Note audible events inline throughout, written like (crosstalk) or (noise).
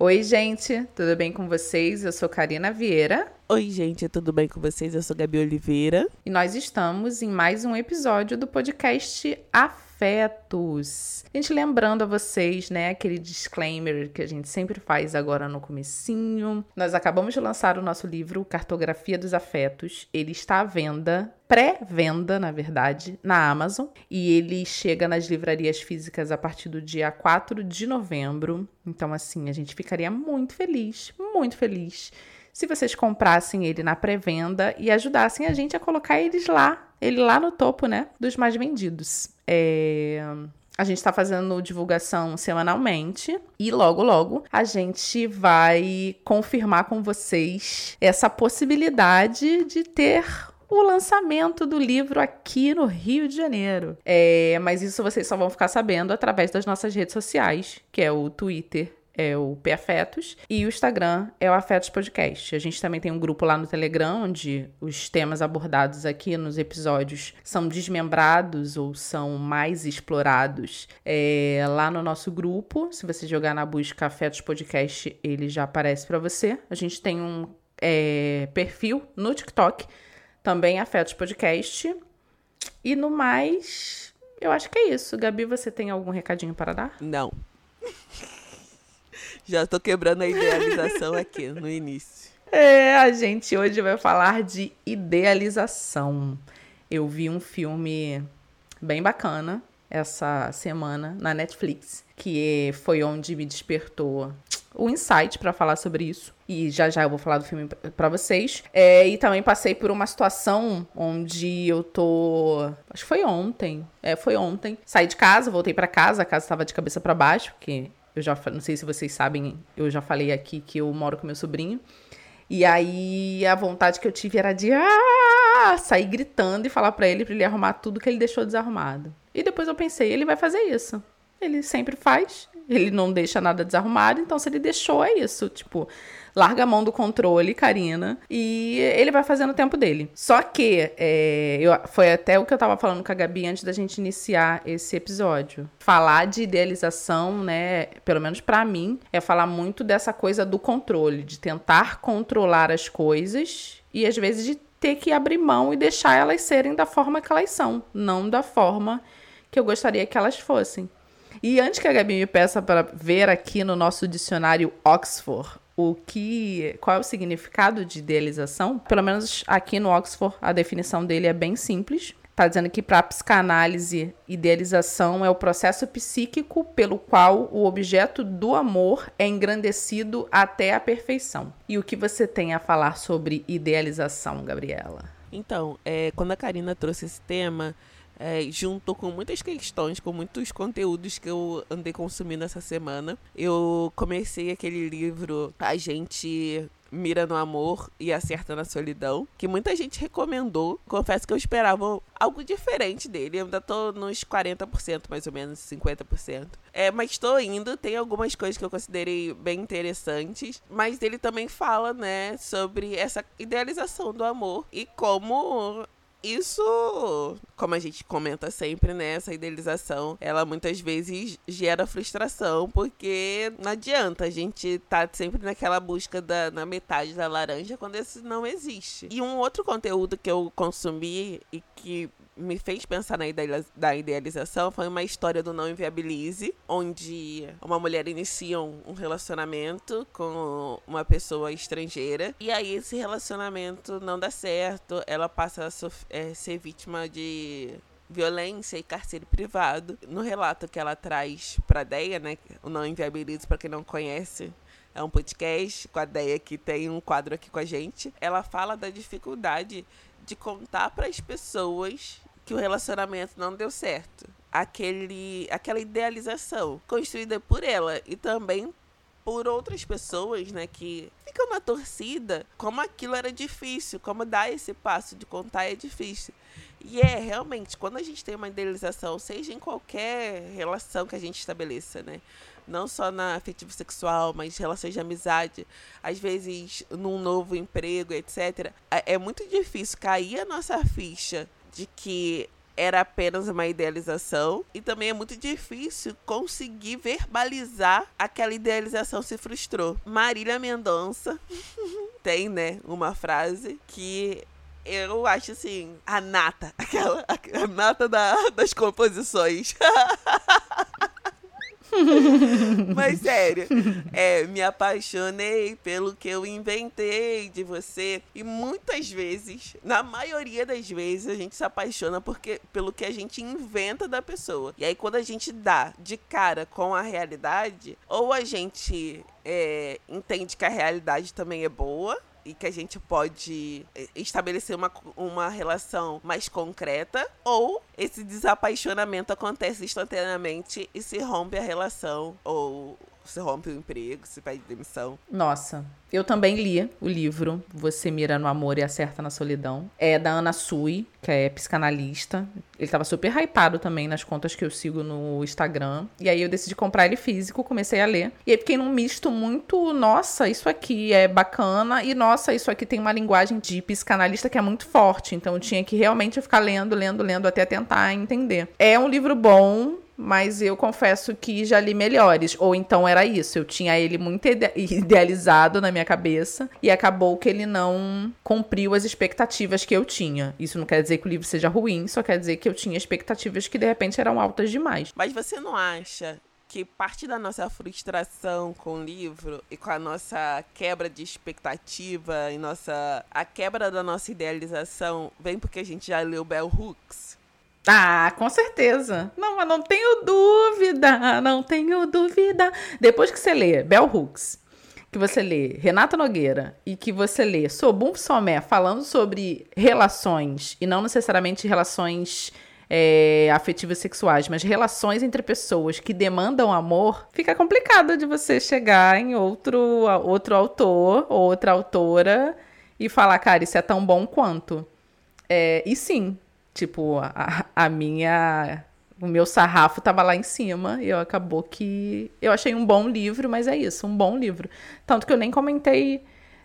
Oi, gente, tudo bem com vocês? Eu sou Karina Vieira. Oi, gente, tudo bem com vocês? Eu sou Gabi Oliveira. E nós estamos em mais um episódio do podcast Afetos. Gente, lembrando a vocês, né, aquele disclaimer que a gente sempre faz agora no comecinho. Nós acabamos de lançar o nosso livro Cartografia dos Afetos. Ele está à venda, pré-venda, na verdade, na Amazon. E ele chega nas livrarias físicas a partir do dia 4 de novembro. Então, assim, a gente ficaria muito feliz, muito feliz se vocês comprassem ele na pré-venda e ajudassem a gente a colocar eles lá, ele lá no topo, né, dos mais vendidos. É... A gente está fazendo divulgação semanalmente e logo, logo a gente vai confirmar com vocês essa possibilidade de ter o lançamento do livro aqui no Rio de Janeiro. É, mas isso vocês só vão ficar sabendo através das nossas redes sociais, que é o Twitter é o P Afetos, e o Instagram é o Afetos Podcast. A gente também tem um grupo lá no Telegram, onde os temas abordados aqui nos episódios são desmembrados ou são mais explorados é, lá no nosso grupo. Se você jogar na busca Afetos Podcast, ele já aparece para você. A gente tem um é, perfil no TikTok, também Afetos Podcast. E no mais, eu acho que é isso. Gabi, você tem algum recadinho para dar? Não. (laughs) Já tô quebrando a idealização aqui no início. É, a gente hoje vai falar de idealização. Eu vi um filme bem bacana essa semana na Netflix, que foi onde me despertou o insight para falar sobre isso. E já já eu vou falar do filme para vocês. É, e também passei por uma situação onde eu tô. Acho que foi ontem. É, foi ontem. Saí de casa, voltei para casa, a casa estava de cabeça para baixo, porque eu já não sei se vocês sabem, eu já falei aqui que eu moro com meu sobrinho. E aí a vontade que eu tive era de ah! sair gritando e falar para ele para ele arrumar tudo que ele deixou desarrumado. E depois eu pensei, ele vai fazer isso. Ele sempre faz, ele não deixa nada desarrumado, então se ele deixou é isso, tipo, larga a mão do controle, Karina, e ele vai fazendo o tempo dele. Só que é, eu, foi até o que eu tava falando com a Gabi antes da gente iniciar esse episódio. Falar de idealização, né, pelo menos para mim, é falar muito dessa coisa do controle, de tentar controlar as coisas e às vezes de ter que abrir mão e deixar elas serem da forma que elas são, não da forma que eu gostaria que elas fossem. E antes que a Gabi me peça para ver aqui no nosso dicionário Oxford o que, qual é o significado de idealização. Pelo menos aqui no Oxford a definição dele é bem simples. Está dizendo que para a psicanálise, idealização é o processo psíquico pelo qual o objeto do amor é engrandecido até a perfeição. E o que você tem a falar sobre idealização, Gabriela? Então, é, quando a Karina trouxe esse tema, é, junto com muitas questões, com muitos conteúdos que eu andei consumindo essa semana. Eu comecei aquele livro A gente Mira no Amor e Acerta na Solidão, que muita gente recomendou. Confesso que eu esperava algo diferente dele. Eu ainda tô nos 40%, mais ou menos, 50%. É, mas estou indo, tem algumas coisas que eu considerei bem interessantes. Mas ele também fala, né, sobre essa idealização do amor e como isso, como a gente comenta sempre, né? Essa idealização, ela muitas vezes gera frustração, porque não adianta, a gente tá sempre naquela busca da, na metade da laranja quando esse não existe. E um outro conteúdo que eu consumi e que me fez pensar na da idealização foi uma história do Não Inviabilize, onde uma mulher inicia um relacionamento com uma pessoa estrangeira e aí esse relacionamento não dá certo, ela passa a é, ser vítima de violência e cárcere privado. No relato que ela traz para a Deia, né, o Não Inviabilize, para quem não conhece, é um podcast com a Deia que tem um quadro aqui com a gente. Ela fala da dificuldade de contar para as pessoas que o relacionamento não deu certo. Aquele, aquela idealização construída por ela e também por outras pessoas, né, que ficam na torcida, como aquilo era difícil, como dar esse passo de contar é difícil. E é realmente, quando a gente tem uma idealização, seja em qualquer relação que a gente estabeleça, né? Não só na afetivo sexual, mas relações de amizade, às vezes num novo emprego, etc. É, é muito difícil cair a nossa ficha de que era apenas uma idealização e também é muito difícil conseguir verbalizar aquela idealização se frustrou. Marília Mendonça (laughs) tem, né, uma frase que eu acho assim, a nata, (laughs) aquela a nata da, das composições. (laughs) (laughs) Mas sério, é, me apaixonei pelo que eu inventei de você. E muitas vezes, na maioria das vezes, a gente se apaixona porque, pelo que a gente inventa da pessoa. E aí, quando a gente dá de cara com a realidade, ou a gente é, entende que a realidade também é boa, e que a gente pode eh, estabelecer uma, uma relação mais concreta, ou esse desapaixonamento acontece instantaneamente e se rompe a relação, ou se rompe o emprego, se pede demissão. Nossa, eu também li o livro Você Mira no Amor e Acerta na Solidão. É da Ana Sui, que é psicanalista. Ele tava super hypado também nas contas que eu sigo no Instagram. E aí eu decidi comprar ele físico, comecei a ler. E aí fiquei num misto muito, nossa, isso aqui é bacana. E nossa, isso aqui tem uma linguagem de psicanalista que é muito forte. Então eu tinha que realmente ficar lendo, lendo, lendo até tentar entender. É um livro bom, mas eu confesso que já li melhores. Ou então era isso, eu tinha ele muito (laughs) idealizado na minha cabeça e acabou que ele não cumpriu as expectativas que eu tinha. Isso não quer dizer que o livro seja ruim, só quer dizer que eu tinha expectativas que de repente eram altas demais. Mas você não acha que parte da nossa frustração com o livro e com a nossa quebra de expectativa e nossa a quebra da nossa idealização vem porque a gente já leu Bell Hooks? Ah, com certeza. Não, mas não tenho dúvida, não tenho dúvida. Depois que você lê Bell Hooks, que você lê Renata Nogueira e que você lê Sobum Somé falando sobre relações, e não necessariamente relações é, afetivas sexuais, mas relações entre pessoas que demandam amor, fica complicado de você chegar em outro, outro autor ou outra autora e falar, cara, isso é tão bom quanto. É, e sim, Tipo, a, a minha. O meu sarrafo tava lá em cima e eu acabou que. Eu achei um bom livro, mas é isso, um bom livro. Tanto que eu nem comentei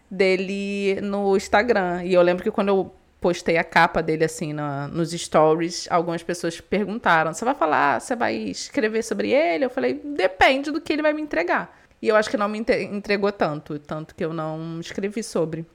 dele no Instagram. E eu lembro que quando eu postei a capa dele assim na, nos stories, algumas pessoas perguntaram: você vai falar, você vai escrever sobre ele? Eu falei: depende do que ele vai me entregar. E eu acho que não me entregou tanto, tanto que eu não escrevi sobre.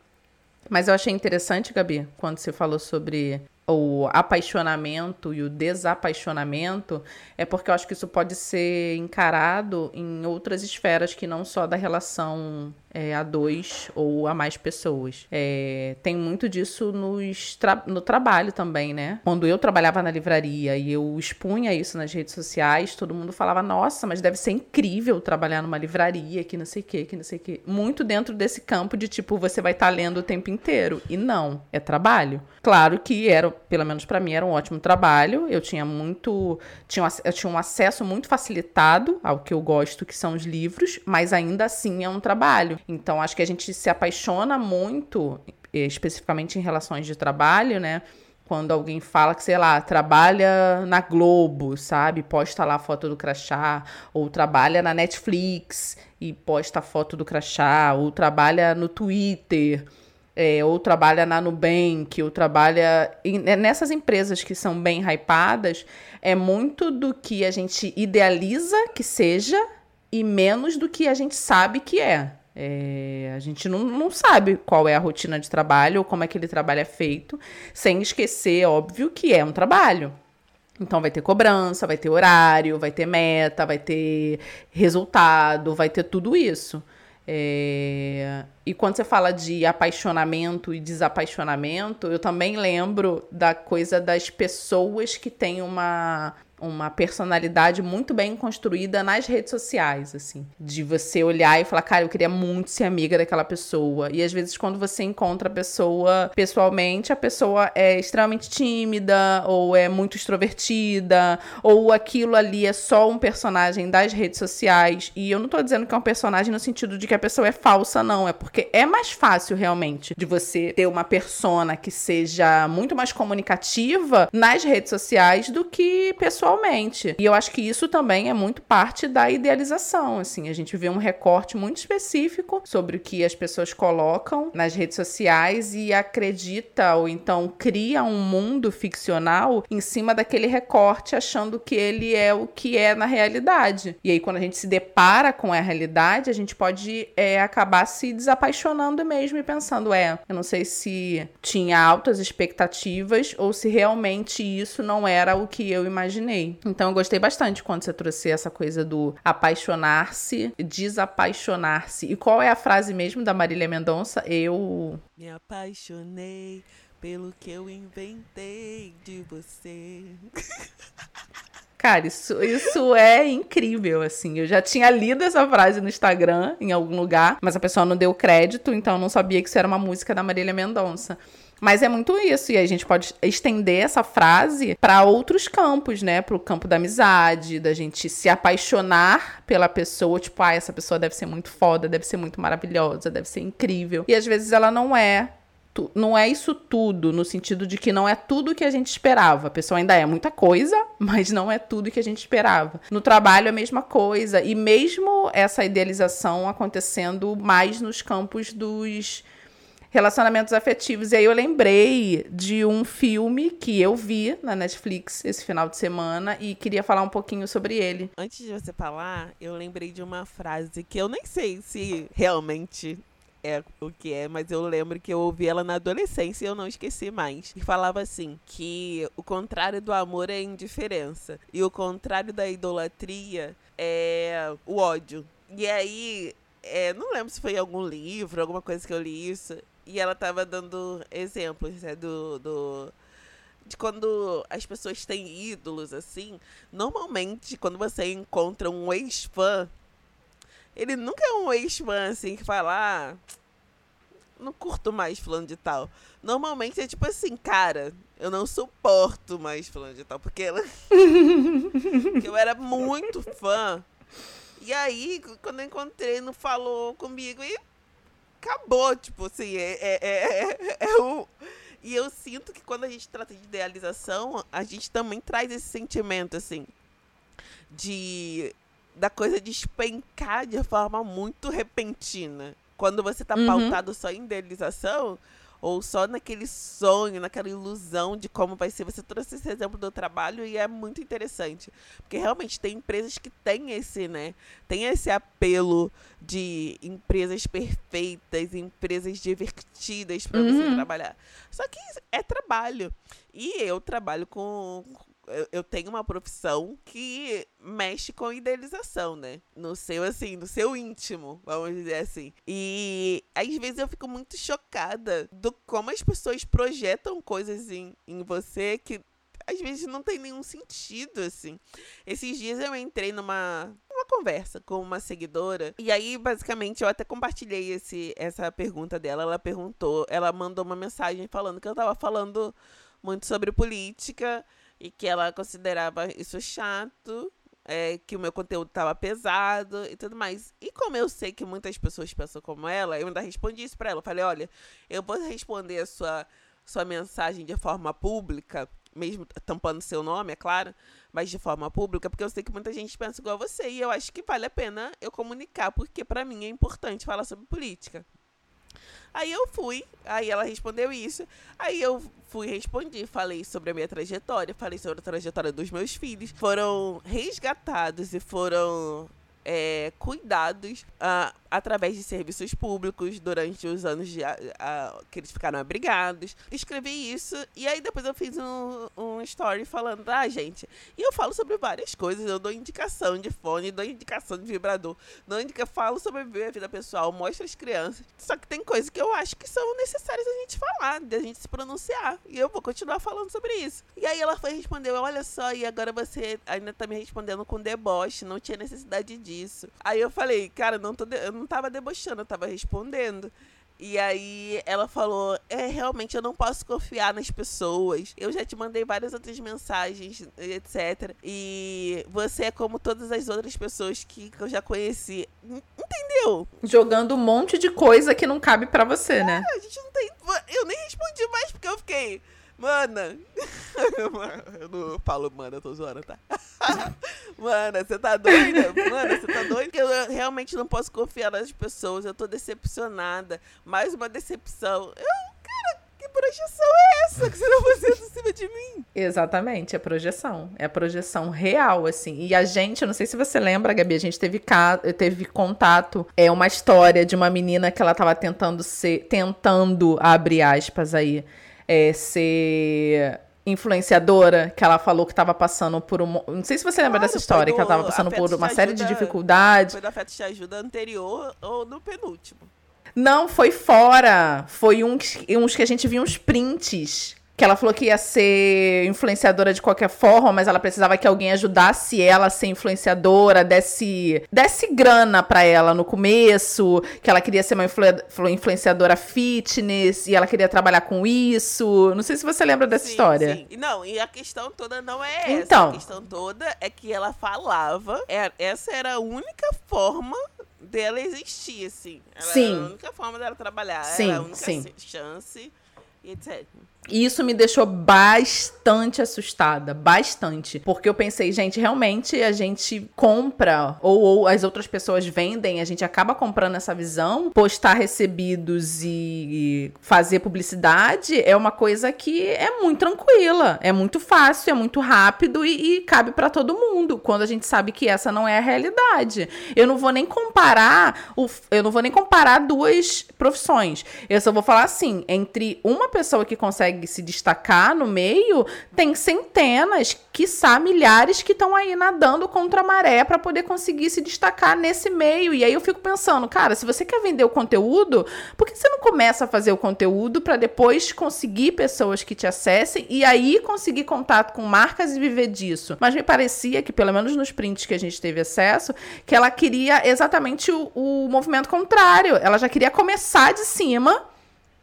Mas eu achei interessante, Gabi, quando você falou sobre o apaixonamento e o desapaixonamento, é porque eu acho que isso pode ser encarado em outras esferas que não só da relação é, a dois ou a mais pessoas. É, tem muito disso nos tra no trabalho também, né? Quando eu trabalhava na livraria e eu expunha isso nas redes sociais, todo mundo falava: nossa, mas deve ser incrível trabalhar numa livraria, que não sei o que, que não sei o que. Muito dentro desse campo de tipo, você vai estar tá lendo o tempo inteiro. E não, é trabalho. Claro que era, pelo menos para mim, era um ótimo trabalho. Eu tinha muito. Tinha, eu tinha um acesso muito facilitado ao que eu gosto, que são os livros, mas ainda assim é um trabalho. Então, acho que a gente se apaixona muito, especificamente em relações de trabalho, né? Quando alguém fala que, sei lá, trabalha na Globo, sabe? Posta lá a foto do crachá, ou trabalha na Netflix e posta a foto do crachá, ou trabalha no Twitter, é, ou trabalha na Nubank, ou trabalha né, nessas empresas que são bem hypadas, é muito do que a gente idealiza que seja e menos do que a gente sabe que é. É, a gente não, não sabe qual é a rotina de trabalho ou como aquele trabalho é feito, sem esquecer, óbvio, que é um trabalho. Então vai ter cobrança, vai ter horário, vai ter meta, vai ter resultado, vai ter tudo isso. É... E quando você fala de apaixonamento e desapaixonamento, eu também lembro da coisa das pessoas que têm uma uma personalidade muito bem construída nas redes sociais, assim. De você olhar e falar, cara, eu queria muito ser amiga daquela pessoa. E às vezes, quando você encontra a pessoa pessoalmente, a pessoa é extremamente tímida, ou é muito extrovertida, ou aquilo ali é só um personagem das redes sociais. E eu não tô dizendo que é um personagem no sentido de que a pessoa é falsa, não. É porque é mais fácil, realmente, de você ter uma persona que seja muito mais comunicativa nas redes sociais do que pessoal pessoalmente. E eu acho que isso também é muito parte da idealização, assim, a gente vê um recorte muito específico sobre o que as pessoas colocam nas redes sociais e acredita ou então cria um mundo ficcional em cima daquele recorte, achando que ele é o que é na realidade. E aí, quando a gente se depara com a realidade, a gente pode é, acabar se desapaixonando mesmo e pensando: é, eu não sei se tinha altas expectativas ou se realmente isso não era o que eu imaginei. Então, eu gostei bastante quando você trouxe essa coisa do apaixonar-se, desapaixonar-se. E qual é a frase mesmo da Marília Mendonça? Eu. Me apaixonei pelo que eu inventei de você. (laughs) Cara, isso, isso é incrível, assim. Eu já tinha lido essa frase no Instagram, em algum lugar, mas a pessoa não deu crédito, então eu não sabia que isso era uma música da Marília Mendonça. Mas é muito isso, e a gente pode estender essa frase para outros campos, né? Para o campo da amizade, da gente se apaixonar pela pessoa, tipo, ah, essa pessoa deve ser muito foda, deve ser muito maravilhosa, deve ser incrível. E às vezes ela não é não é isso tudo, no sentido de que não é tudo que a gente esperava. A pessoa ainda é muita coisa, (laughs) mas não é tudo que a gente esperava. No trabalho é a mesma coisa, e mesmo essa idealização acontecendo mais nos campos dos relacionamentos afetivos. E aí eu lembrei de um filme que eu vi na Netflix esse final de semana e queria falar um pouquinho sobre ele. Antes de você falar, eu lembrei de uma frase que eu nem sei se realmente é o que é, mas eu lembro que eu ouvi ela na adolescência e eu não esqueci mais. E falava assim: que o contrário do amor é a indiferença e o contrário da idolatria é o ódio. E aí, é, não lembro se foi em algum livro, alguma coisa que eu li isso, e ela tava dando exemplos né, do, do de quando as pessoas têm ídolos assim. Normalmente, quando você encontra um ex-fã ele nunca é um ex-fã, assim, que fala, ah, não curto mais fulano de tal. Normalmente é tipo assim, cara, eu não suporto mais fulano de tal, porque ela... (laughs) eu era muito fã. E aí, quando eu encontrei, não falou comigo e acabou, tipo assim, é, é, é, (laughs) é, o... E eu sinto que quando a gente trata de idealização, a gente também traz esse sentimento, assim, de da coisa de espencar de forma muito repentina. Quando você tá uhum. pautado só em idealização, ou só naquele sonho, naquela ilusão de como vai ser. Você trouxe esse exemplo do trabalho e é muito interessante. Porque realmente tem empresas que têm esse, né? Tem esse apelo de empresas perfeitas, empresas divertidas para uhum. você trabalhar. Só que é trabalho. E eu trabalho com, eu, eu tenho uma profissão que mexe com idealização, né? No seu, assim, no seu íntimo, vamos dizer assim. E às vezes eu fico muito chocada do como as pessoas projetam coisas em, em você que às vezes não tem nenhum sentido, assim. Esses dias eu entrei numa, uma conversa com uma seguidora. E aí, basicamente, eu até compartilhei esse, essa pergunta dela. Ela perguntou, ela mandou uma mensagem falando que eu tava falando muito sobre política e que ela considerava isso chato, é, que o meu conteúdo estava pesado e tudo mais. E como eu sei que muitas pessoas pensam como ela, eu ainda respondi isso para ela. Falei: olha, eu vou responder a sua, sua mensagem de forma pública, mesmo tampando seu nome, é claro, mas de forma pública, porque eu sei que muita gente pensa igual a você. E eu acho que vale a pena eu comunicar, porque para mim é importante falar sobre política. Aí eu fui, aí ela respondeu isso. Aí eu fui respondi, falei sobre a minha trajetória, falei sobre a trajetória dos meus filhos. Foram resgatados e foram é, cuidados uh, através de serviços públicos durante os anos de, uh, que eles ficaram abrigados. Escrevi isso e aí depois eu fiz um, um story falando, ah, gente, e eu falo sobre várias coisas, eu dou indicação de fone, dou indicação de vibrador, dou indica, falo sobre a vida pessoal, mostro as crianças. Só que tem coisas que eu acho que são necessárias a gente falar, da gente se pronunciar. E eu vou continuar falando sobre isso. E aí ela foi respondeu, olha só, e agora você ainda tá me respondendo com deboche, não tinha necessidade disso isso. Aí eu falei, cara, não tô de... eu não tava debochando, eu tava respondendo. E aí ela falou: É, realmente eu não posso confiar nas pessoas. Eu já te mandei várias outras mensagens, etc. E você é como todas as outras pessoas que, que eu já conheci. Entendeu? Jogando um monte de coisa que não cabe para você, é, né? A gente não tem. Eu nem respondi mais porque eu fiquei. Mana, (laughs) eu não falo, mana, eu tô zoando, tá? (laughs) Mana, você tá doida? Mana, você tá doida? Eu realmente não posso confiar nas pessoas, eu tô decepcionada. Mais uma decepção. Eu, cara, que projeção é essa que você tá fazendo em cima de mim? Exatamente, é projeção. É projeção real, assim. E a gente, eu não sei se você lembra, Gabi, a gente teve, teve contato. É uma história de uma menina que ela tava tentando ser. Tentando, abre aspas aí é, ser influenciadora, que ela falou que estava passando por um. Não sei se você lembra claro, dessa história, do, que ela estava passando por uma série ajuda, de dificuldades. Foi da Feta de Ajuda anterior ou no penúltimo? Não, foi fora. Foi um, uns que a gente viu uns prints que ela falou que ia ser influenciadora de qualquer forma, mas ela precisava que alguém ajudasse ela a ser influenciadora, desse, desse grana para ela no começo, que ela queria ser uma influ, influenciadora fitness e ela queria trabalhar com isso. Não sei se você lembra dessa sim, história. Sim. Não, e a questão toda não é essa. Então, a questão toda é que ela falava, é, essa era a única forma dela existir, assim. Ela sim. Era a única forma dela trabalhar, sim, era a única sim. chance, etc. E isso me deixou bastante assustada, bastante. Porque eu pensei, gente, realmente a gente compra, ou, ou, as outras pessoas vendem, a gente acaba comprando essa visão. Postar recebidos e fazer publicidade é uma coisa que é muito tranquila, é muito fácil, é muito rápido e, e cabe para todo mundo, quando a gente sabe que essa não é a realidade. Eu não vou nem comparar, o, eu não vou nem comparar duas profissões. Eu só vou falar assim, entre uma pessoa que consegue consegue se destacar no meio, tem centenas, quiçá milhares que estão aí nadando contra a maré para poder conseguir se destacar nesse meio. E aí eu fico pensando, cara, se você quer vender o conteúdo, por que você não começa a fazer o conteúdo para depois conseguir pessoas que te acessem e aí conseguir contato com marcas e viver disso? Mas me parecia que, pelo menos nos prints que a gente teve acesso, que ela queria exatamente o, o movimento contrário. Ela já queria começar de cima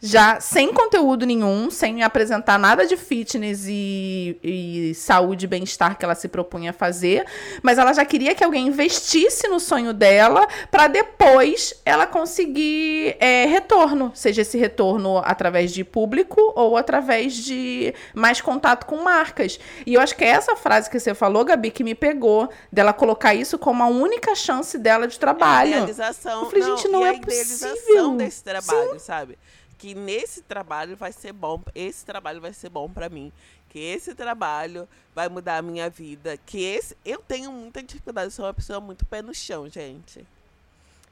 já sem conteúdo nenhum, sem apresentar nada de fitness e, e saúde e bem-estar que ela se propunha a fazer, mas ela já queria que alguém investisse no sonho dela para depois ela conseguir é, retorno, seja esse retorno através de público ou através de mais contato com marcas. E eu acho que é essa frase que você falou, Gabi, que me pegou, dela colocar isso como a única chance dela de trabalho. É a idealização. Eu falei, não, gente, não é a possível. desse trabalho, Sim. sabe? Que nesse trabalho vai ser bom, esse trabalho vai ser bom para mim, que esse trabalho vai mudar a minha vida, que esse eu tenho muita dificuldade, sou uma pessoa muito pé no chão, gente.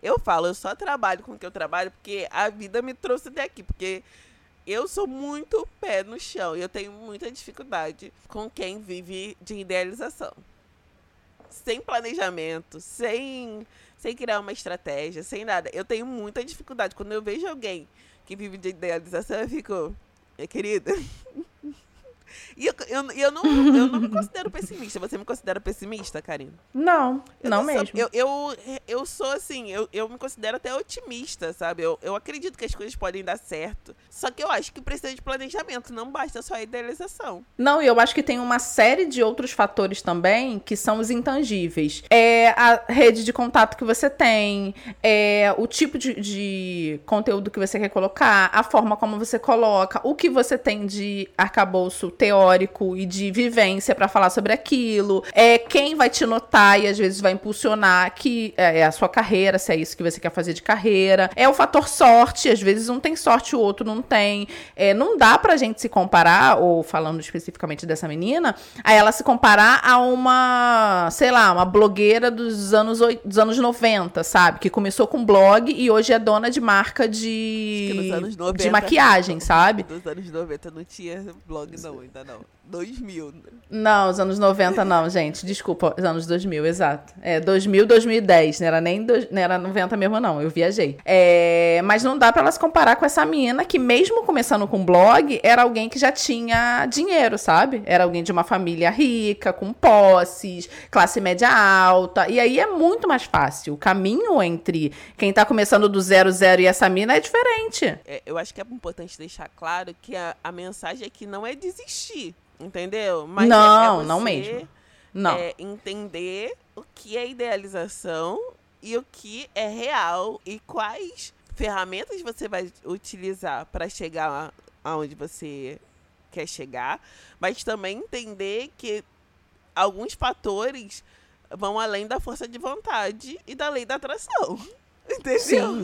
Eu falo, eu só trabalho com o que eu trabalho porque a vida me trouxe até aqui, porque eu sou muito pé no chão e eu tenho muita dificuldade com quem vive de idealização. Sem planejamento, sem sem criar uma estratégia, sem nada. Eu tenho muita dificuldade quando eu vejo alguém que vive de idealização, eu fico, minha querida. (laughs) E eu, eu, eu, não, eu não me considero pessimista. Você me considera pessimista, Karina? Não, eu não, não mesmo. Sou, eu, eu, eu sou assim, eu, eu me considero até otimista, sabe? Eu, eu acredito que as coisas podem dar certo. Só que eu acho que precisa de planejamento, não basta só a idealização. Não, e eu acho que tem uma série de outros fatores também que são os intangíveis. É a rede de contato que você tem, é o tipo de, de conteúdo que você quer colocar, a forma como você coloca, o que você tem de arcabouço teórico e de vivência para falar sobre aquilo, é quem vai te notar e às vezes vai impulsionar que é, é a sua carreira, se é isso que você quer fazer de carreira, é o fator sorte, às vezes um tem sorte, o outro não tem, é, não dá pra gente se comparar, ou falando especificamente dessa menina, a ela se comparar a uma, sei lá, uma blogueira dos anos, dos anos 90, sabe? Que começou com blog e hoje é dona de marca de, 90, de maquiagem, sabe? Nos anos 90 não tinha blog não, ainda não. 2000. Não, os anos 90 não, gente. Desculpa, os anos 2000, exato. É, 2000, 2010. Não era nem do, não era 90 mesmo, não. Eu viajei. É, mas não dá pra ela se comparar com essa menina que, mesmo começando com blog, era alguém que já tinha dinheiro, sabe? Era alguém de uma família rica, com posses, classe média alta. E aí é muito mais fácil. O caminho entre quem tá começando do zero, zero e essa mina é diferente. É, eu acho que é importante deixar claro que a, a mensagem aqui não é desistir. Entendeu? Mas não, é, é não mesmo. Não. É entender o que é idealização e o que é real e quais ferramentas você vai utilizar para chegar aonde você quer chegar, mas também entender que alguns fatores vão além da força de vontade e da lei da atração. (laughs) Entendeu? Sim.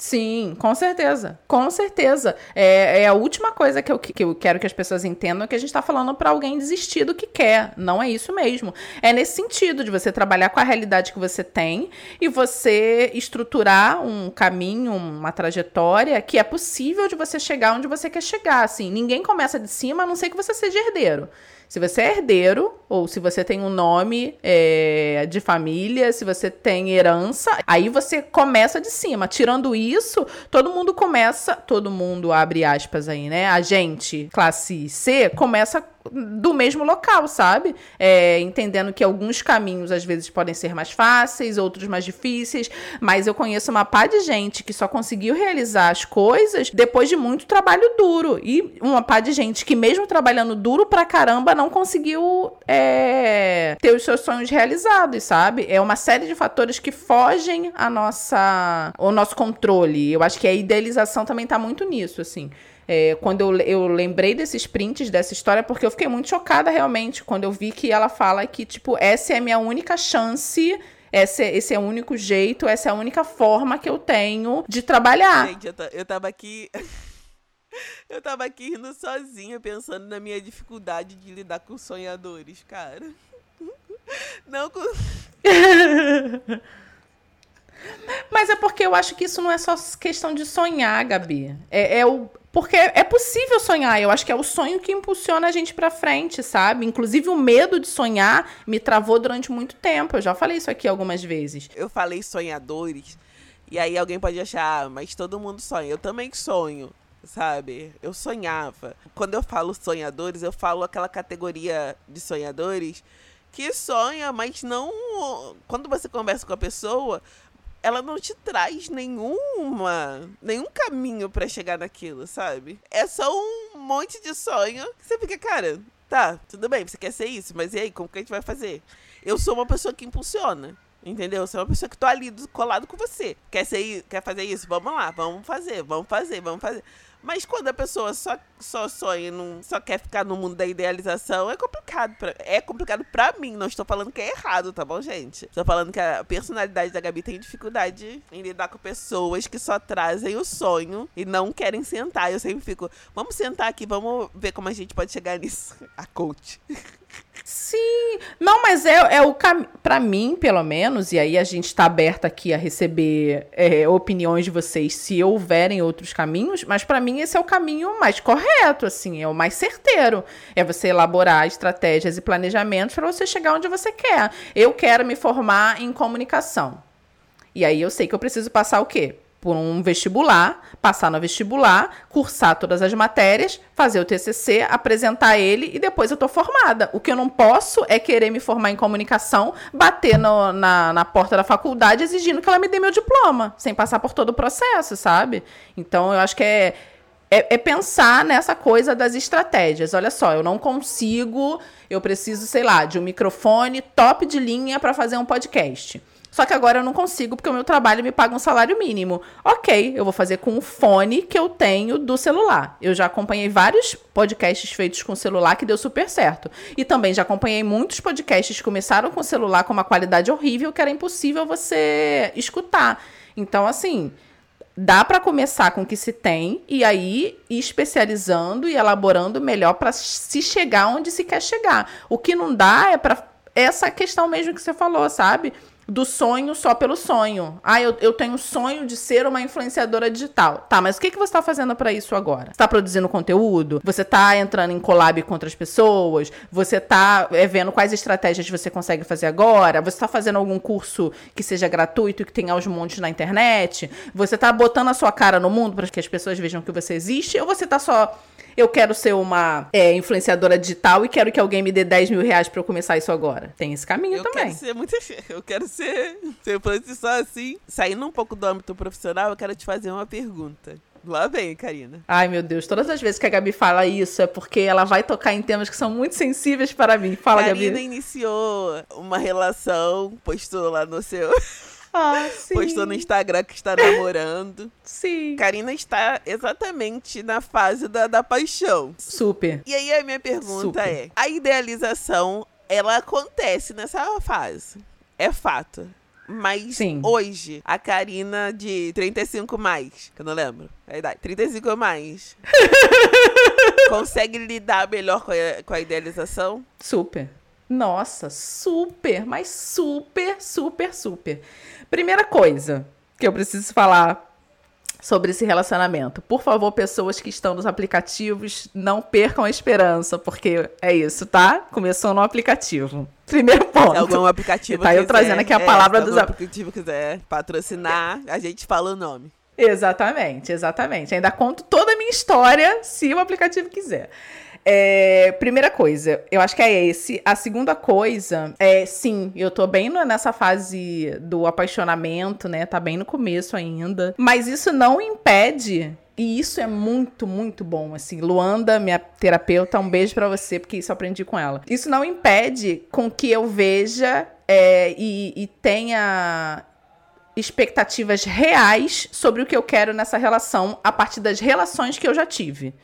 Sim, com certeza. Com certeza. É, é, a última coisa que eu, que eu quero que as pessoas entendam que a gente está falando para alguém desistir do que quer. Não é isso mesmo. É nesse sentido de você trabalhar com a realidade que você tem e você estruturar um caminho, uma trajetória que é possível de você chegar onde você quer chegar. Assim, ninguém começa de cima a não ser que você seja herdeiro. Se você é herdeiro, ou se você tem um nome é, de família, se você tem herança, aí você começa de cima. Tirando isso, todo mundo começa, todo mundo abre aspas aí, né? A gente, classe C, começa do mesmo local, sabe? É, entendendo que alguns caminhos às vezes podem ser mais fáceis, outros mais difíceis, mas eu conheço uma pá de gente que só conseguiu realizar as coisas depois de muito trabalho duro. E uma pá de gente que, mesmo trabalhando duro pra caramba, não conseguiu é, ter os seus sonhos realizados, sabe? É uma série de fatores que fogem a nossa, o nosso controle. Eu acho que a idealização também tá muito nisso, assim. É, quando eu, eu lembrei desses prints dessa história, porque eu fiquei muito chocada realmente quando eu vi que ela fala que, tipo, essa é a minha única chance. Esse, esse é o único jeito, essa é a única forma que eu tenho de trabalhar. Gente, eu, eu tava aqui. (laughs) Eu tava aqui rindo sozinha, pensando na minha dificuldade de lidar com sonhadores, cara. (laughs) Não com. (laughs) Mas é porque eu acho que isso não é só questão de sonhar, Gabi. É, é o, porque é possível sonhar, eu acho que é o sonho que impulsiona a gente para frente, sabe? Inclusive o medo de sonhar me travou durante muito tempo. Eu já falei isso aqui algumas vezes. Eu falei sonhadores, e aí alguém pode achar, ah, mas todo mundo sonha. Eu também sonho, sabe? Eu sonhava. Quando eu falo sonhadores, eu falo aquela categoria de sonhadores que sonha, mas não. Quando você conversa com a pessoa, ela não te traz nenhuma nenhum caminho para chegar naquilo, sabe? É só um monte de sonho que você fica, cara, tá, tudo bem, você quer ser isso, mas e aí, como que a gente vai fazer? Eu sou uma pessoa que impulsiona. Entendeu? Você é uma pessoa que tô ali colado com você. Quer ser, quer fazer isso? Vamos lá, vamos fazer, vamos fazer, vamos fazer. Mas quando a pessoa só, só sonha, não, só quer ficar no mundo da idealização, é complicado. Pra, é complicado pra mim. Não estou falando que é errado, tá bom, gente? Estou falando que a personalidade da Gabi tem dificuldade em lidar com pessoas que só trazem o sonho e não querem sentar. Eu sempre fico, vamos sentar aqui, vamos ver como a gente pode chegar nisso. (laughs) A coach. Sim, não, mas é, é o caminho, para mim, pelo menos, e aí a gente está aberta aqui a receber é, opiniões de vocês se houverem outros caminhos, mas para mim esse é o caminho mais correto, assim, é o mais certeiro. É você elaborar estratégias e planejamentos para você chegar onde você quer. Eu quero me formar em comunicação. E aí eu sei que eu preciso passar o quê? Por um vestibular, passar no vestibular, cursar todas as matérias, fazer o TCC, apresentar ele e depois eu tô formada. O que eu não posso é querer me formar em comunicação, bater no, na, na porta da faculdade exigindo que ela me dê meu diploma, sem passar por todo o processo, sabe? Então eu acho que é, é, é pensar nessa coisa das estratégias. Olha só, eu não consigo, eu preciso, sei lá, de um microfone top de linha para fazer um podcast. Só que agora eu não consigo porque o meu trabalho me paga um salário mínimo. Ok, eu vou fazer com o fone que eu tenho do celular. Eu já acompanhei vários podcasts feitos com celular que deu super certo. E também já acompanhei muitos podcasts que começaram com celular com uma qualidade horrível que era impossível você escutar. Então, assim, dá para começar com o que se tem e aí ir especializando e elaborando melhor para se chegar onde se quer chegar. O que não dá é para essa questão mesmo que você falou, sabe? Do sonho só pelo sonho. Ah, eu, eu tenho sonho de ser uma influenciadora digital. Tá, mas o que, que você está fazendo para isso agora? Você está produzindo conteúdo? Você está entrando em collab com outras pessoas? Você está é, vendo quais estratégias você consegue fazer agora? Você está fazendo algum curso que seja gratuito e que tenha aos montes na internet? Você está botando a sua cara no mundo para que as pessoas vejam que você existe? Ou você está só eu quero ser uma é, influenciadora digital e quero que alguém me dê 10 mil reais pra eu começar isso agora. Tem esse caminho eu também. Quero ser muito, eu quero ser. Se eu fosse só assim, saindo um pouco do âmbito profissional, eu quero te fazer uma pergunta. Lá vem, Karina. Ai, meu Deus. Todas as vezes que a Gabi fala isso é porque ela vai tocar em temas que são muito sensíveis para mim. Fala, Karina Gabi. Karina iniciou uma relação, postou lá no seu. Ah, sim. Postou no Instagram que está namorando. Sim. Karina está exatamente na fase da, da paixão. Super. E aí a minha pergunta Super. é: a idealização, ela acontece nessa fase. É fato. Mas Sim. hoje, a Karina de 35 mais, que eu não lembro a idade, 35 mais, (laughs) consegue lidar melhor com a, com a idealização? Super. Nossa, super, mas super, super, super. Primeira coisa que eu preciso falar sobre esse relacionamento. Por favor, pessoas que estão nos aplicativos, não percam a esperança, porque é isso, tá? Começou no aplicativo. (laughs) Primeiro ponto. Se algum aplicativo Tá eu quiser, trazendo aqui a é, palavra dos aplicativo quiser patrocinar, a gente fala o nome. Exatamente, exatamente. Ainda conto toda a minha história se o aplicativo quiser. É, primeira coisa, eu acho que é esse. A segunda coisa é, sim, eu tô bem nessa fase do apaixonamento, né? Tá bem no começo ainda. Mas isso não impede. E isso é muito, muito bom, assim. Luanda, minha terapeuta, um beijo pra você, porque isso eu aprendi com ela. Isso não impede com que eu veja é, e, e tenha expectativas reais sobre o que eu quero nessa relação a partir das relações que eu já tive.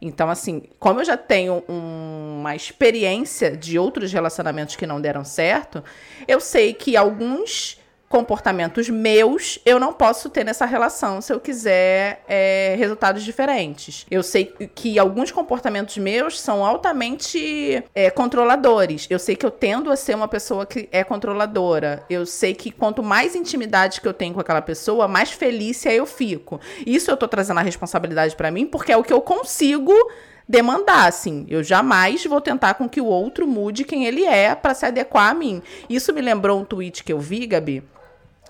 Então, assim, como eu já tenho um- uma experiência de outros relacionamentos que não deram certo, eu sei que alguns comportamentos meus eu não posso ter nessa relação se eu quiser é, resultados diferentes. Eu sei que alguns comportamentos meus são altamente é, controladores. Eu sei que eu tendo a ser uma pessoa que é controladora. Eu sei que quanto mais intimidade que eu tenho com aquela pessoa, mais felícia eu fico. Isso eu tô trazendo a responsabilidade pra mim porque é o que eu consigo demandar, assim. Eu jamais vou tentar com que o outro mude quem ele é pra se adequar a mim. Isso me lembrou um tweet que eu vi, Gabi,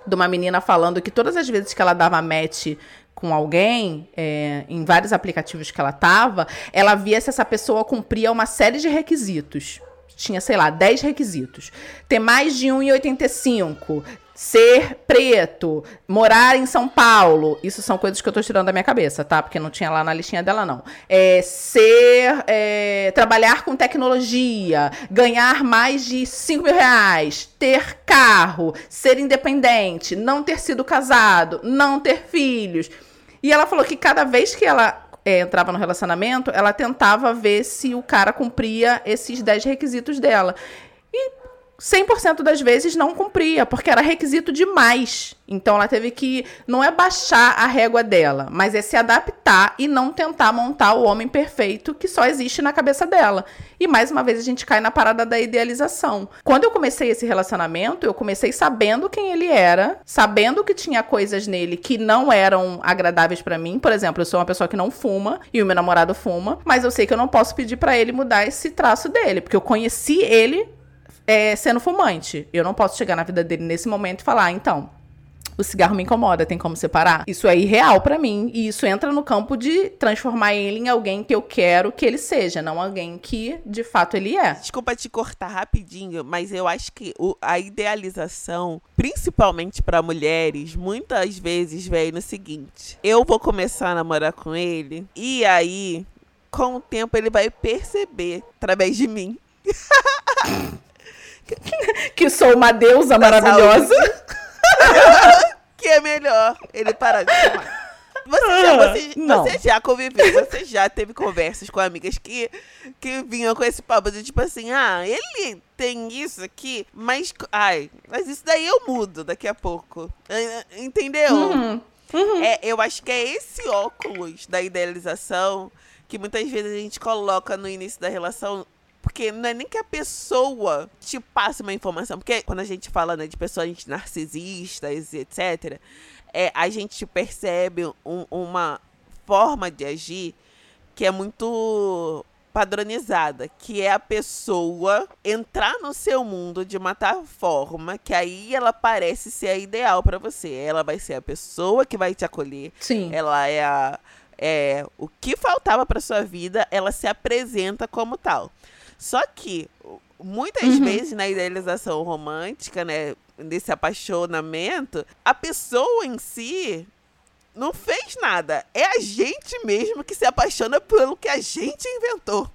de uma menina falando que todas as vezes que ela dava match com alguém, é, em vários aplicativos que ela tava, ela via se essa pessoa cumpria uma série de requisitos. Tinha, sei lá, 10 requisitos. Ter mais de 1,85. Ser preto, morar em São Paulo. Isso são coisas que eu tô tirando da minha cabeça, tá? Porque não tinha lá na listinha dela, não. É, ser. é, trabalhar com tecnologia. Ganhar mais de 5 mil reais. Ter carro. Ser independente. Não ter sido casado. Não ter filhos. E ela falou que cada vez que ela é, entrava no relacionamento, ela tentava ver se o cara cumpria esses 10 requisitos dela. E 100% das vezes não cumpria, porque era requisito demais. Então ela teve que não é baixar a régua dela, mas é se adaptar e não tentar montar o homem perfeito que só existe na cabeça dela. E mais uma vez a gente cai na parada da idealização. Quando eu comecei esse relacionamento, eu comecei sabendo quem ele era, sabendo que tinha coisas nele que não eram agradáveis pra mim. Por exemplo, eu sou uma pessoa que não fuma e o meu namorado fuma, mas eu sei que eu não posso pedir pra ele mudar esse traço dele, porque eu conheci ele é, sendo fumante. Eu não posso chegar na vida dele nesse momento e falar, ah, então, o cigarro me incomoda, tem como separar? Isso é irreal pra mim e isso entra no campo de transformar ele em alguém que eu quero que ele seja, não alguém que de fato ele é. Desculpa te cortar rapidinho, mas eu acho que o- a idealização, principalmente para mulheres, muitas vezes vem no seguinte: eu vou começar a namorar com ele e aí, com o tempo, ele vai perceber através de mim. (laughs) (laughs) Que sou uma deusa Da maravilhosa. (laughs) que é melhor ele parar de fumar. Você já, você, Não. você já conviveu, você já teve conversas com amigas que, que vinham com esse papo de tipo assim, ah, ele tem isso aqui, mas. Ai, mas isso daí eu mudo daqui a pouco. Ah, Entendeu? Uhum. É, eu acho que é esse óculos da idealização que muitas vezes a gente coloca no início da relação. Porque não é nem que a pessoa te passe uma informação. Porque quando a gente fala né, de pessoas narcisistas e etc., é, a gente percebe um- uma forma de agir que é muito padronizada, que é a pessoa entrar no seu mundo de uma tal forma que aí ela parece ser a ideal pra você. Ela vai ser a pessoa que vai te acolher, Sim. ela é, a, é o que faltava para sua vida, ela se apresenta como tal. Só que muitas Uhum. vezes na idealização romântica, né, nesse apaixonamento, a pessoa em si não fez nada. É a gente mesmo que se apaixona pelo que a gente inventou.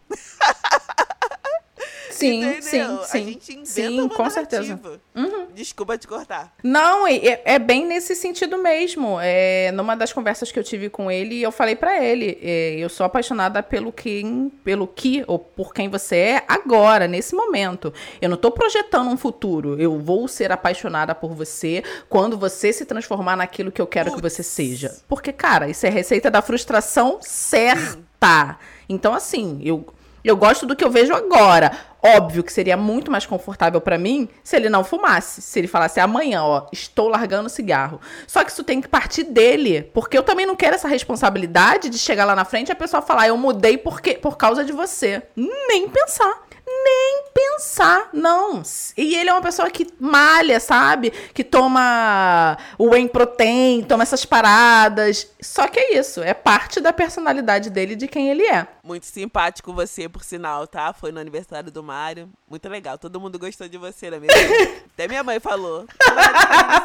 Sim, (laughs) entendeu? sim, A sim. gente inventa Sim, com certeza. narrativa. Uhum. Desculpa te cortar. Não, é, é, bem nesse sentido mesmo. É, numa das conversas que eu tive com ele, eu falei para ele: é, eu sou apaixonada pelo que, pelo que ou por quem você é agora, nesse momento. Eu não tô projetando um futuro. Eu vou ser apaixonada por você quando você se transformar naquilo que eu quero Puts. que você seja. Porque, cara, isso é receita da frustração certa. Então, assim, eu eu gosto do que eu vejo agora. Óbvio que seria muito mais confortável para mim se ele não fumasse. Se ele falasse amanhã, ó, estou largando cigarro. Só que isso tem que partir dele. Porque eu também não quero essa responsabilidade de chegar lá na frente e a pessoa falar, eu mudei porque, por causa de você. Nem pensar nem pensar, não. E ele é uma pessoa que malha, sabe? Que toma o whey protein, toma essas paradas. Só que é isso, é parte da personalidade dele, de quem ele é. Muito simpático você, por sinal, tá? Foi no aniversário do Mário. Muito legal, todo mundo gostou de você, não é mesmo? (laughs) Até minha mãe falou.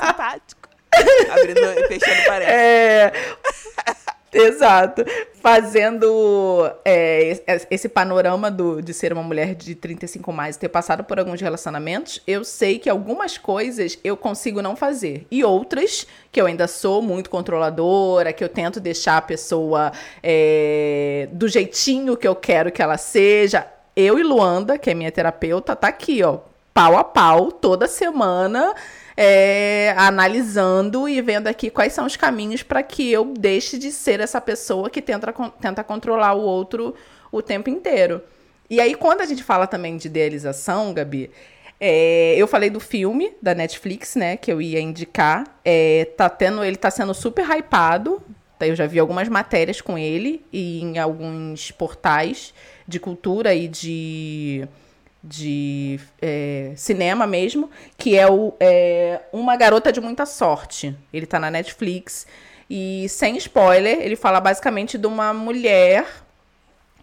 simpático. Abrindo e fechando parede. É. Exato. Fazendo é, esse panorama do, de ser uma mulher de 35 mais e ter passado por alguns relacionamentos, eu sei que algumas coisas eu consigo não fazer. E outras, que eu ainda sou muito controladora, que eu tento deixar a pessoa é, do jeitinho que eu quero que ela seja. Eu e Luanda, que é minha terapeuta, tá aqui, ó, pau a pau, toda semana é, analisando e vendo aqui quais são os caminhos para que eu deixe de ser essa pessoa que tenta, tenta controlar o outro o tempo inteiro. E aí, quando a gente fala também de idealização, Gabi, é, eu falei do filme da Netflix, né, que eu ia indicar. É, tá tendo, ele tá sendo super hypado. Eu já vi algumas matérias com ele e em alguns portais de cultura e de de é, cinema mesmo, que é, o, é Uma Garota de Muita Sorte. Ele tá na Netflix. E sem spoiler, ele fala basicamente de uma mulher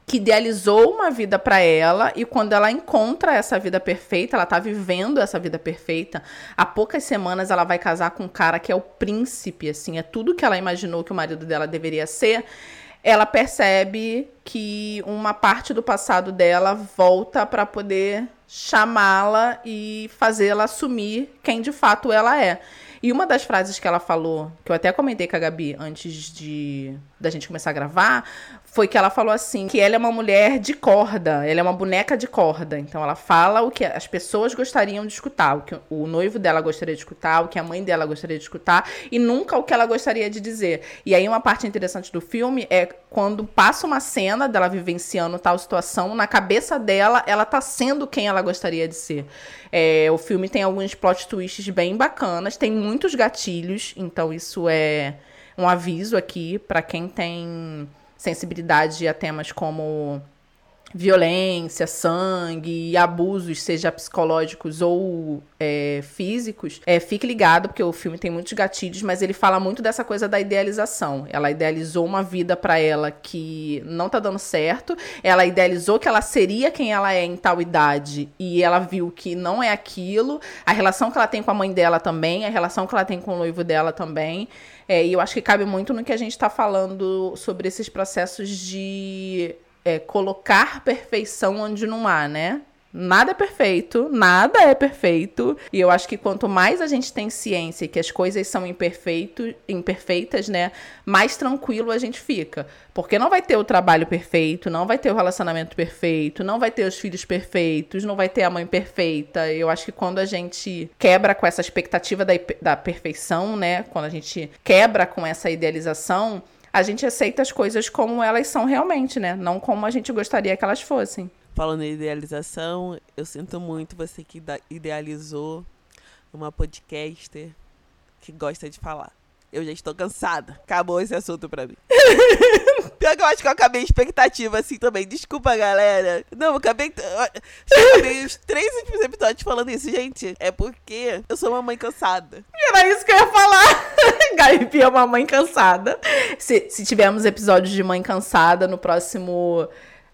que idealizou uma vida para ela e quando ela encontra essa vida perfeita, ela tá vivendo essa vida perfeita, há poucas semanas ela vai casar com um cara que é o príncipe, assim, é tudo que ela imaginou que o marido dela deveria ser ela percebe que uma parte do passado dela volta para poder chamá-la e fazê-la assumir quem de fato ela é. E uma das frases que ela falou, que eu até comentei com a Gabi antes de da gente começar a gravar, foi que ela falou assim, que ela é uma mulher de corda, ela é uma boneca de corda. Então ela fala o que as pessoas gostariam de escutar, o que o noivo dela gostaria de escutar, o que a mãe dela gostaria de escutar e nunca o que ela gostaria de dizer. E aí uma parte interessante do filme é quando passa uma cena dela vivenciando tal situação, na cabeça dela, ela tá sendo quem ela gostaria de ser. É, o filme tem alguns plot twists bem bacanas, tem muitos gatilhos, então isso é um aviso aqui para quem tem sensibilidade a temas como violência, sangue e abusos, seja psicológicos ou é, físicos, é, fique ligado, porque o filme tem muitos gatilhos, mas ele fala muito dessa coisa da idealização. Ela idealizou uma vida para ela que não tá dando certo, ela idealizou que ela seria quem ela é em tal idade e ela viu que não é aquilo, a relação que ela tem com a mãe dela também, a relação que ela tem com o noivo dela também. É, e eu acho que cabe muito no que a gente está falando sobre esses processos de é, colocar perfeição onde não há, né? Nada é perfeito, nada é perfeito. E eu acho que quanto mais a gente tem ciência que as coisas são imperfeito, imperfeitas, né? Mais tranquilo a gente fica. Porque não vai ter o trabalho perfeito, não vai ter o relacionamento perfeito, não vai ter os filhos perfeitos, não vai ter a mãe perfeita. Eu acho que quando a gente quebra com essa expectativa da, da perfeição, né? Quando a gente quebra com essa idealização, a gente aceita as coisas como elas são realmente, né? Não como a gente gostaria que elas fossem. Falando em idealização, eu sinto muito você que idealizou uma podcaster que gosta de falar. Eu já estou cansada. Acabou esse assunto pra mim. (laughs) Pior que eu acho que eu acabei expectativa assim também. Desculpa, galera. Não, eu acabei. Eu acabei os três últimos episódios falando isso, gente. É porque eu sou uma mãe cansada. Era isso que eu ia falar. (laughs) Gabi é uma mãe cansada. Se, se tivermos episódios de mãe cansada no próximo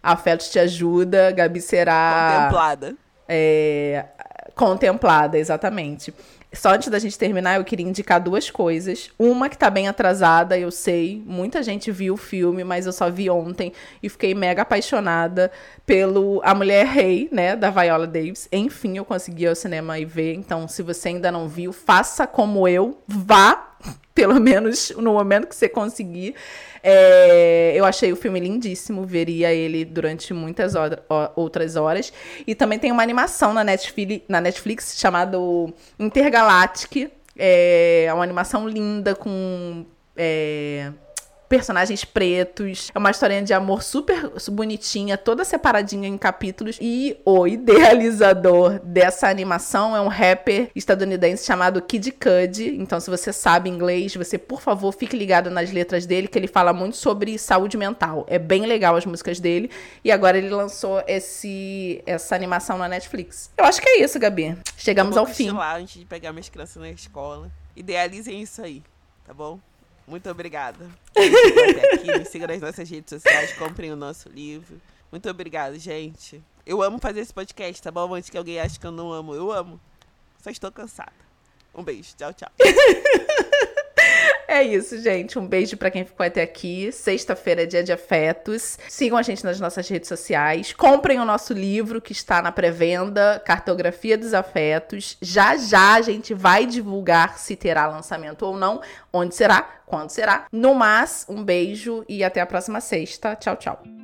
Afeto te ajuda, Gabi será. Contemplada. É, contemplada, exatamente. Só antes da gente terminar, eu queria indicar duas coisas. Uma que tá bem atrasada, eu sei. Muita gente viu o filme, mas eu só vi ontem e fiquei mega apaixonada pelo A Mulher Rei, né, da Viola Davis. Enfim, eu consegui ir ao cinema e ver. Então, se você ainda não viu, faça como eu, vá, (laughs) pelo menos no momento que você conseguir. É, eu achei o filme lindíssimo, veria ele durante muitas outras horas. E também tem uma animação na Netflix, na Netflix chamado Intergalactic. É uma animação linda com é, personagens pretos. É uma historinha de amor super bonitinha, toda separadinha em capítulos. E o idealizador dessa animação é um rapper estadunidense chamado Kid Cudi. Então, se você sabe inglês, você, por favor, fique ligado nas letras dele, que ele fala muito sobre saúde mental. É bem legal as músicas dele. E agora ele lançou esse, essa animação na Netflix. Eu acho que é isso, Gabi. Chegamos ao fim. lá antes de pegar minhas crianças na escola. Idealizem isso aí, tá bom? Muito obrigada. Até aqui, me siga nas nossas redes sociais, comprem o nosso livro. Muito obrigada, gente. Eu amo fazer esse podcast, tá bom? Antes que alguém ache que eu não amo. Eu amo. Só estou cansada. Um beijo. Tchau, tchau. (laughs) É isso, gente. Um beijo para quem ficou até aqui. Sexta-feira é dia de afetos. Sigam a gente nas nossas redes sociais. Comprem o nosso livro que está na pré-venda, Cartografia dos Afetos. Já já a gente vai divulgar se terá lançamento ou não, onde será, quando será. No mais, um beijo e até a próxima sexta. Tchau, tchau.